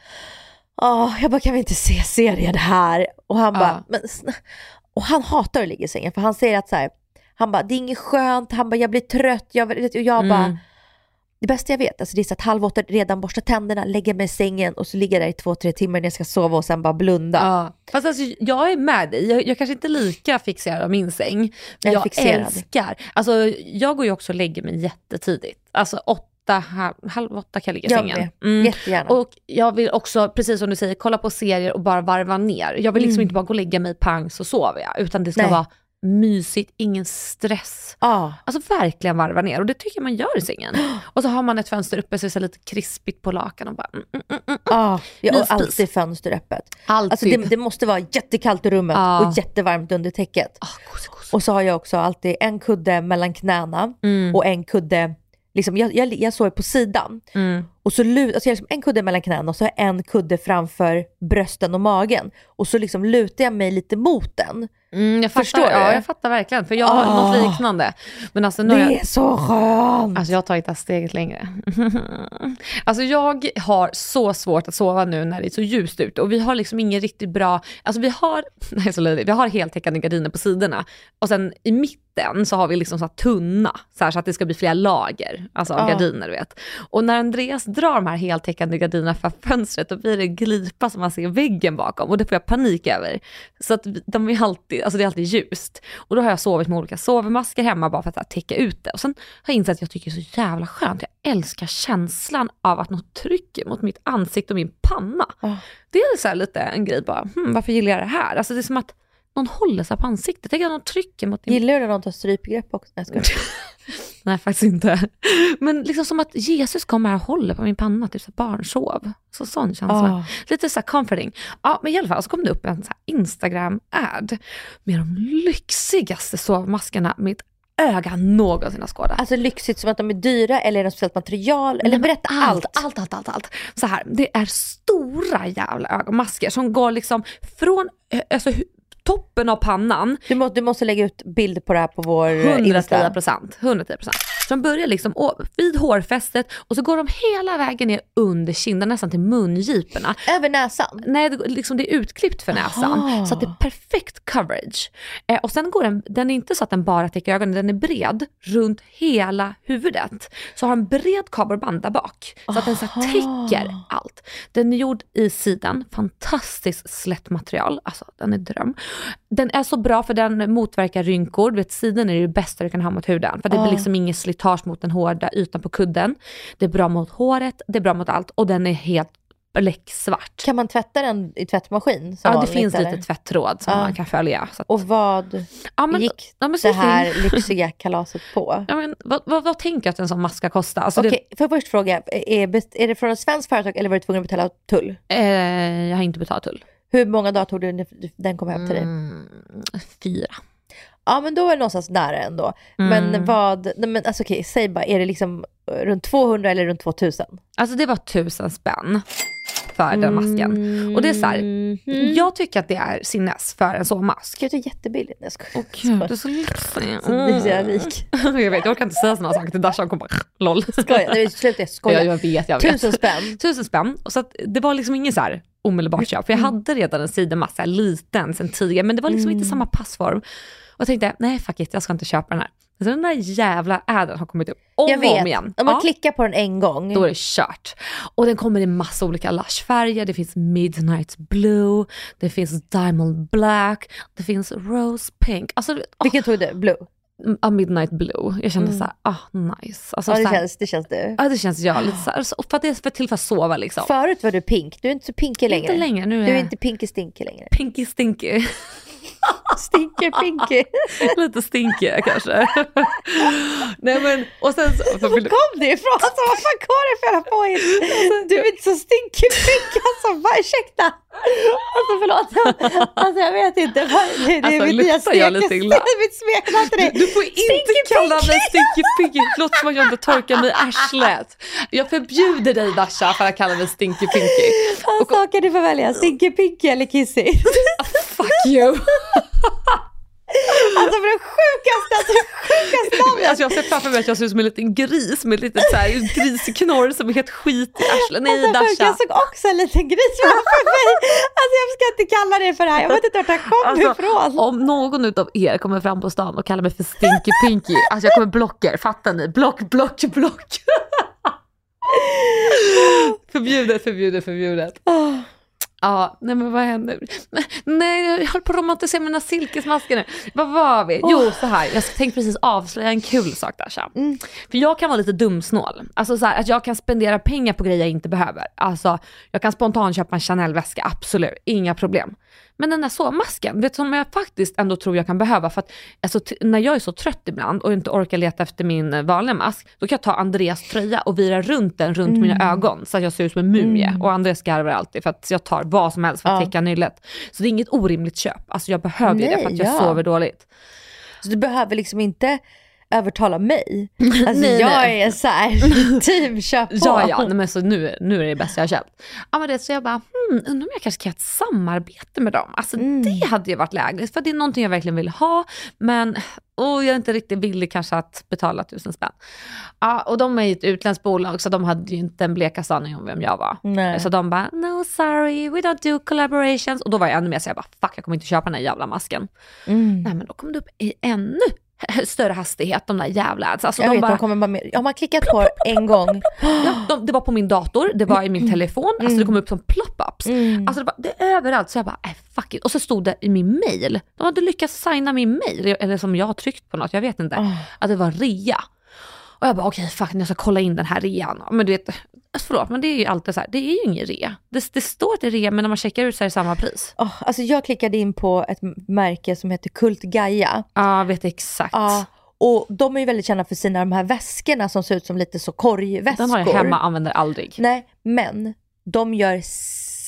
Åh, jag bara kan vi inte se serien här? Och han bara, men och han hatar att ligga i sängen för han säger att så här, han bara det är inget skönt, han bara jag blir trött, jag, och jag bara Mm. det bästa jag vet, alltså det är så att halv åtta redan borsta tänderna, lägga mig i sängen och så ligga där i två, tre timmar när jag ska sova och sen bara blunda. Ja. Fast alltså, jag är med dig, jag, jag kanske inte är lika fixerad av min säng. Jag jag fixerad. älskar, alltså jag går ju också och lägger mig jättetidigt. Alltså åtta, halv, halv åtta kan jag ligga i sängen. Mm. Jättegärna. Och jag vill också, precis som du säger, kolla på serier och bara varva ner. Jag vill liksom Mm. inte bara gå och lägga mig pang så sover jag, utan det ska Nej. vara mysigt, ingen stress. Ja. Alltså verkligen varva ner och det tycker jag man gör i sängen. Och så har man ett fönster uppe så det är lite krispigt på lakan och bara mm, mm, mm, mm. Ja, har Myspys. alltid fönster öppet. Alltid. Alltså det, det måste vara jättekallt i rummet Ja. och jättevarmt under täcket. Ah, gos, gos. Och så har jag också alltid en kudde mellan knäna Mm. och en kudde, liksom, jag, jag, jag sover på sidan. Mm. Och så lut, alltså jag har liksom en kudde mellan knäna och så har jag en kudde framför brösten och magen. Och så liksom lutar jag mig lite mot den. Mm, jag fattar, Förstår du? Ja, jag fattar verkligen. För jag har Ah. något liknande. Men alltså, nu Det jag, är så skönt! alltså jag har tagit det här steget längre. alltså jag har så svårt att sova nu när det är så ljust ute. Och vi har liksom ingen riktigt bra, alltså vi har, nej så löjligt, vi har heltäckande gardiner på sidorna. Och sen i mitten så har vi liksom så tunna, så, här, så att det ska bli flera lager, alltså Ja. gardiner du vet. Och när Andreas drar de här heltäckande gardinerna för fönstret, då blir det en glipa som man ser väggen bakom. Och det får jag panik över. Så att de är alltid, alltså det är alltid ljust. Och då har jag sovit med olika sovmasker hemma bara för att här, täcka ut det. Och sen har jag insett att jag tycker det är så jävla skönt. Jag älskar känslan av att något trycker mot mitt ansikte och min panna. Ja. Det är så här lite en grej bara, hmm, varför gillar jag det här? Alltså det är som att någon håller sig på ansiktet. Tänk att någon trycker mot din Gillar du när någon tar strypgrepp också? Nej, jag. Nej faktiskt inte. Men liksom som att Jesus kommer här och håller på min panna, typ så barnsov. Så sån känsla. Ah. Lite så comforting. Ja men i alla fall så kom det upp en Instagram-ad med de lyxigaste sovmaskerna mitt öga någonsin har skådat. Alltså lyxigt som att de är dyra eller är de speciellt material? Eller Nej, berätta allt. Allt, allt, allt, allt. Så här, det är stora jävla ögonmasker som går liksom från eh, alltså, toppen av pannan Du, må, du måste lägga ut bild på det här på vår eh, 110 Insta. procent. 110 procent. Så de börjar liksom vid hårfästet och så går de hela vägen ner under kinden, nästan till mungiporna. Över näsan? Nej, det, liksom det är utklippt för näsan. Aha. Så att det är perfekt coverage. Eh, och sen går den, den är inte så att den bara täcker ögonen, den är bred runt hela huvudet. Så har en bred kabelband där bak. Så att den så täcker allt. Den är gjord i sidan, fantastiskt slätt material. Alltså den är dröm. Den är så bra för den motverkar rynkor. Du vet, sidan är det bästa du kan ha mot huden. För det blir liksom ingen slitage mot den hårda ytan på kudden. Det är bra mot håret, det är bra mot allt och den är helt bläcksvart. Kan man tvätta den i tvättmaskin? Ja, det vanligt, finns eller? lite tvättråd som Ja. man kan följa. Att, Och vad ja, men, gick ja, men det här lyxiga kalaset på? Ja, men, vad, vad, vad tänker jag att en sån mask ska kosta? Alltså, Okej, får jag först fråga, är, är det från ett svenskt företag eller var du tvungen att betala tull? det, eh, jag har inte betalat tull. Hur många dagar tog det när den kom hem till dig? Mm, fyra. Ja men då är det någonstans nära ändå. Men Mm. vad, nej, men alltså okej, säg bara, är det liksom eh, runt 200 eller runt 2000? Alltså det var tusen spänn för den masken. Och det är så här, Mm. jag tycker att det är sinnes för en sovmask. Gud det är jättebilligt. Jag skojar. Åh gud, du är så lyxig. Är så jävla rik. jag vet, jag orkar inte säga sådana saker till Dasha, hon kommer bara LOL. Skojar, nej sluta jag Ja, skojar. jag vet, jag vet. Tusen spänn. Tusen spänn. Och så att det var liksom ingen så här omedelbart köp. För jag Mm. hade redan en här liten sen tidigare, men det var liksom inte samma passform. Och jag tänkte, nej fuck it, jag ska inte köpa den här. Så den där jävla äden har kommit upp om Jag och om vet, igen. om man Ja, klickar på den en gång. då är det kört. Och den kommer i massa olika lush-färger. Det finns midnight blue, det finns diamond black, det finns rose pink. Alltså, åh, Vilken tog du? Blue? A Midnight Blue. Jag kände så här, ah nice. Alltså, Mm. Ja, det så här, känns, det känns du. ja, det känns jag lite så här, så- för att det är för till för att sova liksom. Förut var du pink, du är inte så pinky längre. Inte längre, nu är Du är inte pinky stinky längre. pinky stinky. Stinky pinky. lite stinky kanske. Nej men, och sen så, Var kom det ifrån? Alltså vad fan går det för jävla påhitt? Du är inte så stinky pinky. Alltså vad, ursäkta. Alltså förlåt. Alltså jag vet inte. Det, är Alltså, mitt nya luktar jag lite illa? mitt smeknamn till dig. Du får inte Stinky kalla mig Stinky. Det låter som att jag inte torkar mig i arslet. Jag förbjuder dig Dasha för att kalla mig Stinky Pinky. Alltså okej du får välja. Stinky pinky eller kissy. Fuck you. Alltså för det sjukaste, alltså sjukaste namnet. Alltså jag ser framför mig att jag ser ut som en liten gris med ett litet så här grisknorr som är helt skit i arslet. Nej Alltså, först, jag Dasha. såg också en liten gris framför mig. Alltså jag ska inte kalla det för det här. Jag vet inte vart det kommer Alltså, ifrån. om någon utav er kommer fram på stan och kallar mig för Stinky Pinky, alltså jag kommer blocka er, fattar ni? Block, block, block. förbjudet, förbjudet, förbjudet. Ah. Ja, nej men vad händer? Nej, jag höll på att romantisera mina silkesmasker nu. Vad var vi? Jo, så här. Jag tänkte precis avslöja en kul sak Dasha. För jag kan vara lite dumsnål. Alltså så här, att jag kan spendera pengar på grejer jag inte behöver. Alltså, jag kan spontant köpa en Chanel-väska, absolut. Inga problem. Men den där sovmasken, vet du som jag faktiskt ändå tror jag kan behöva för att alltså, när jag är så trött ibland och inte orkar leta efter min eh, vanliga mask, då kan jag ta Andreas tröja och vira runt den runt mina ögon så att jag ser ut som en mumie. Och Andreas garvar alltid för att jag tar vad som helst för att Ja. täcka nyllet. Så det är inget orimligt köp. Alltså jag behöver ju det för att jag Nej, ja. sover dåligt. Så du behöver liksom inte övertala mig. Alltså Nej, jag nej. är så här, team kör på. Ja, ja, nej, men så nu, nu är det bästa jag har köpt. Ja, men det, så jag bara, hmm, undrar om jag kanske kan ha ett samarbete med dem. Alltså det hade ju varit lägligt, för det är någonting jag verkligen vill ha, men och jag är inte riktigt villig kanske att betala tusen spänn. Ja, och de är ju ett utländskt bolag, så de hade ju inte en blekaste aning om vem jag var. Nej. Så de bara, no sorry, we don't do collaborations. Och då var jag ännu mer så jag bara, fuck jag kommer inte köpa den här jävla masken. Mm. Nej men då kom det upp i ännu större hastighet, de där jävla ads. Alltså, Jag de vet, bara, de kommer bara med. Har man klickat på en gång. Ja, de, det var på min dator, det var i min telefon, alltså det kom upp som plop-ups. Mm. Alltså det, var, det överallt, så jag bara, äh, fuck it. Och så stod det i min mail, de hade lyckats signa min mail, eller som jag har tryckt på något, jag vet inte, Oh. att det var rea. Och jag bara, okej fuck, jag ska kolla in den här rean. Men du vet, alltså, förlåt, men det är ju alltid så här, det är ju ingen rea. Det, det står att det är rea, men när man checkar ut så är det samma pris. Oh, alltså jag klickade in på ett märke som heter Kult Gaia. Ja, jag vet exakt. Ja, och de är ju väldigt kända för sina de här väskorna som ser ut som lite så korgväskor. Den har jag hemma, använder aldrig. Nej, men de gör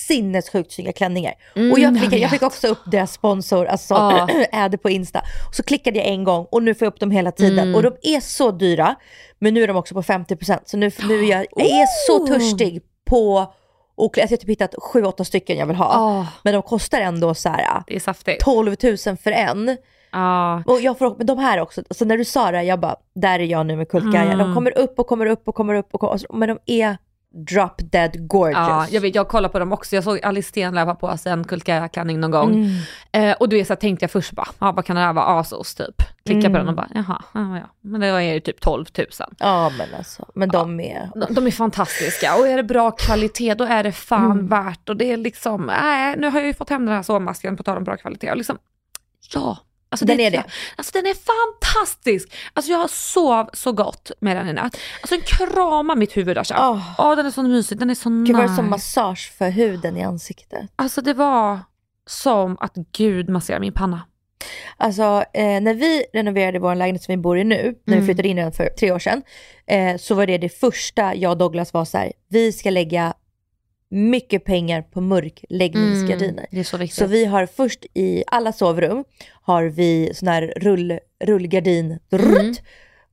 sinnessjukt snygga klänningar. Mm, och jag, klickade, jag fick också upp deras sponsor, alltså Ja. Äde på Insta. Och så klickade jag en gång och nu får jag upp dem hela tiden. Mm. Och de är så dyra, men nu är de också på 50%. Så nu, nu är jag, jag är så Oh. törstig på och alltså jag har typ hittat 7-8 stycken jag vill ha. Åh, Men de kostar ändå så här det är saftigt. 12 000 för en. Ja. Och jag får, men de här också, så när du sa det, jag bara, där är jag nu med Kult Gaia. Mm. De kommer upp och kommer upp och kommer upp och kommer, alltså, men de är drop dead gorgeous. Ja, jag vet, jag kollar på dem också. Jag såg Alice Stenlöf ha på sig en Kulka-klänning någon gång. Mm. Eh, och du vet så tänkte jag först bara, ah, vad kan det här vara, Asos typ. Klicka på Mm. den och bara, jaha, ja, ja. Men det är ju typ 12 000. Ja men alltså, men de är... De, de är fantastiska och är det bra kvalitet då är det fan Mm. värt och det är liksom, nej nu har jag ju fått hem den här sovmasken på tal om bra kvalitet och liksom, ja. Alltså Den är det. Alltså den är fantastisk! Alltså jag sov så gott med den i natt. Alltså den kramar mitt huvud Asha. Åh. den är så mysig, den är så Gud nice. var det som massage för huden i ansiktet. Alltså det var som att Gud masserar min panna. Alltså eh, när vi renoverade vår lägenhet som vi bor i nu, när vi Mm. flyttade in den för tre år sedan, eh, så var det det första jag och Douglas var så här, vi ska lägga mycket pengar på mörkläggningsgardiner. det är så viktigt. Så vi har först i alla sovrum har vi sån här rull, rullgardin rutt,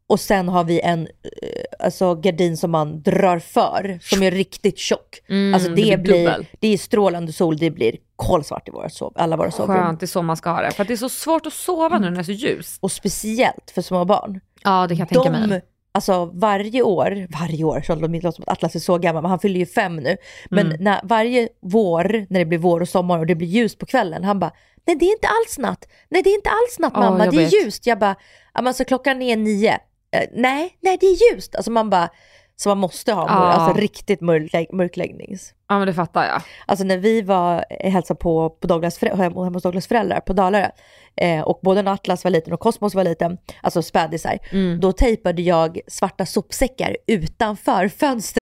och sen har vi en eh, alltså gardin som man drar för, som är riktigt tjock. Mm, alltså det, det blir dubbel. det är strålande sol, det blir kolsvart i våra sov, alla våra sovrum. Skönt, det är så man ska ha det. För det är så svårt att sova nu när det är så ljust. Och speciellt för små barn. Ja det kan jag tänka De, mig. Alltså varje år, varje år, så det låter som att Atlas är så gammal, men han fyller ju fem nu. Men Mm. när, varje vår, när det blir vår och sommar och det blir ljust på kvällen, han bara, nej det är inte alls natt, nej det är inte alls natt mamma, jag det är ljust. Jag bara, alltså klockan är nio, Eh, nej, nej det är ljust. Alltså man bara, som man måste ha, Ja. alltså riktigt mörklägg, mörkläggnings. Ja men det fattar jag. Alltså när vi var eh, hälsade på, på Douglas, hemma hos Douglas föräldrar på Dalarö eh, och både när Atlas var liten och Cosmos var liten, alltså spädisar, då tejpade jag svarta sopsäckar utanför fönstret.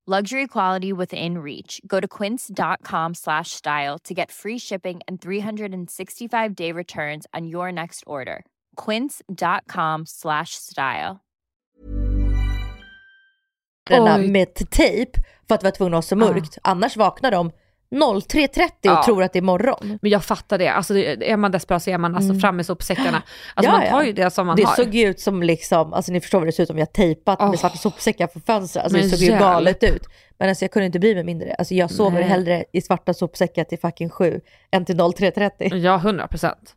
Luxury quality within reach. Go to quince.com slash style to get free shipping and 365 day returns on your next order. Quince.com slash style. Oj. Oj. med tejp för att vi var tvungna att ha så mörkt. Annars vaknar de 03.30 och Ja. tror att det är morgon. Men jag fattar det. Alltså, det- är man desperat så är man alltså fram med sopsäckarna. Alltså Mm. Ja, man ja. tar ju det som man det har. såg ju ut som liksom, alltså ni förstår vad det ser ut som, jag tejpat Åh. med svarta sopsäckar för fönstret. Alltså det såg ju hjälp. galet ut. Men alltså jag kunde inte bry mig mindre. Alltså jag sover Nej. hellre i svarta sopsäckar till fucking 7 än till 03.30. Ja, 100 procent.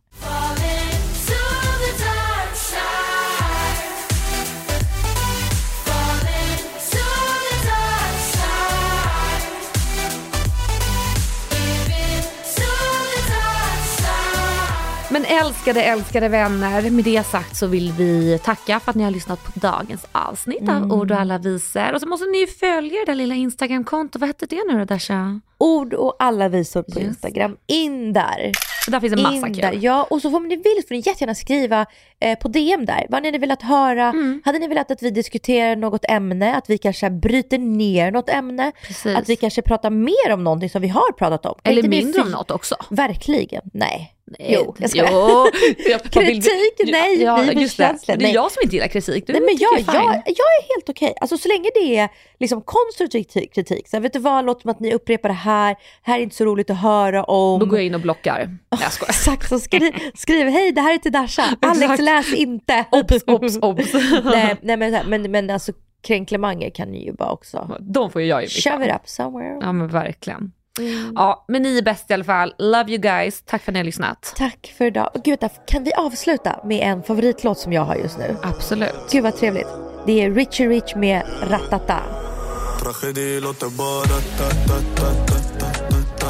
Men älskade, älskade vänner, med det sagt så vill vi tacka för att ni har lyssnat på dagens avsnitt Mm. av Ord och alla visor. Och så måste ni följa det där lilla Instagramkontot. Vad hette det nu då Dasha? Ord och alla visor på Just. Instagram. In där. Där finns en massa In kul. Ja, och så om ni vill får ni jättegärna skriva eh, på DM där. Vad ni hade velat höra. Mm. Hade ni velat att vi diskuterar något ämne? Att vi kanske bryter ner något ämne? Precis. Att vi kanske pratar mer om någonting som vi har pratat om? Kan Eller mindre om något också. Verkligen. Nej. Jo, jag skojar. jo. Jag- Kritik? Nej, ja, är just det. Det är Nej. jag som inte gillar kritik. Du Nej, men jag, jag, jag är helt okej. Alltså så länge det är liksom konstruktiv kritik-. Så här, vet du vad, låt som att ni upprepar det här. Det här är inte så roligt att höra om. Då går jag in och blockar. Nej, jag skojar. Exakt, så skriv, skriv hej det här är till Dasha. Alex läs inte. Obs, obs, obs. nej, nej men, men, men alltså kränklimanger kan ni ju bara också. De får ju jag ju Shove it up somewhere. Ja men verkligen. Mm. Ja, men ni är bäst i alla fall. Love you guys. Tack för att ni har lyssnat. Tack för idag. Och gud, kan vi avsluta med en favoritlåt som jag har just nu? Absolut. Gud vad trevligt. Det är Richie Rich med Ratata. Tragedi låter bara ta-ta-ta-ta-ta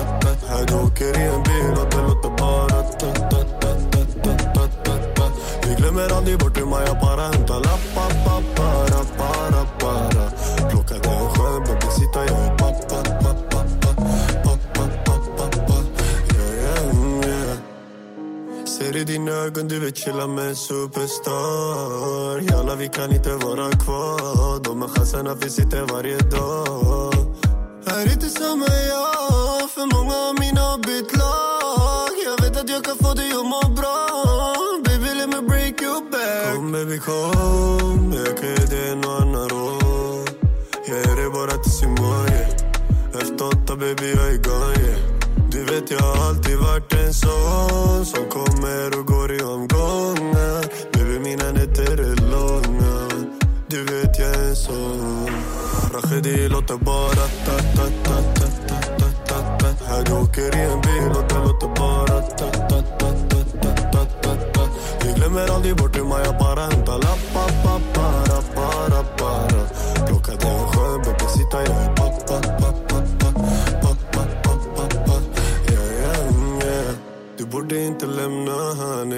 Hade åker i en bil och det låter bara ta-ta-ta-ta Vi glömmer aldrig bort hur man jag bara hämtar lappar, pappa, rappa, rappa Plockade en skön bebis, sitta jag Ser i dina ögon du vill chilla med en superstar. Jalla vi kan inte vara kvar. De här chanserna finns inte varje dag. Är inte samma jag För många av mina har bytt lag. Jag vet att jag kan få dig att må bra. Baby let me break you back. Kom baby kom. Jag kan ge dig en och annan råd. Jag ger dig bara tills imorgon yeah. Efter åtta baby jag är gone jag har alltid varit en sån Som kommer och går i omgångar Baby mina nätter är långa Du vet jag är en sån Tragedi låter bara ta ta ta ta ta ta ta ta Här du åker i en bil och det låter bara ta ta ta ta ta ta ta ta Vi glömmer aldrig bort hur man jag bara hämtar lapp,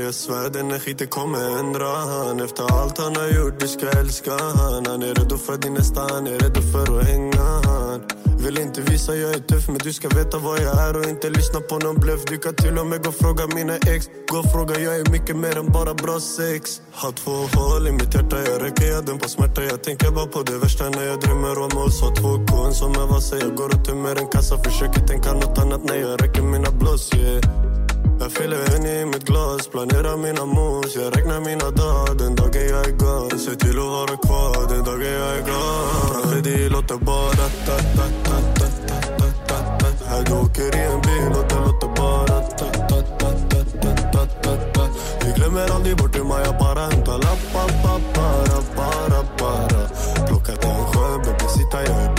Jag svär den här skiten kommer ändra. Han Efter allt han har gjort, du ska älska han. Han är redo för din nästa, han är redo för att hänga han. Vill inte visa jag är tuff men du ska veta vad jag är. Och inte lyssna på någon bluff. Du kan till och med gå och fråga mina ex. Gå och fråga, jag är mycket mer än bara bra sex. Har två hål i mitt hjärta, jag räcker jag döm på smärta. Jag tänker bara på det värsta när jag drömmer om oss. Har två kon som är vassa, jag går och tömmer en kassa. Försöker tänka något annat när jag räcker mina blås yeah. Jag fyller en i mitt glas, planerar mina moves Jag räknar mina dagar den dagen jag är gone Se till att vara kvar den dagen jag är gone Framför dig låter bara ta ta ta ta ta ta ta ta Här du åker i en bil och det låter bara ta ta ta ta ta ta ta ta Vi glömmer aldrig bort hur man jag bara hämtar lappar, pappa, rappa, rappa Plockat en sjö, bebis, sitta jag är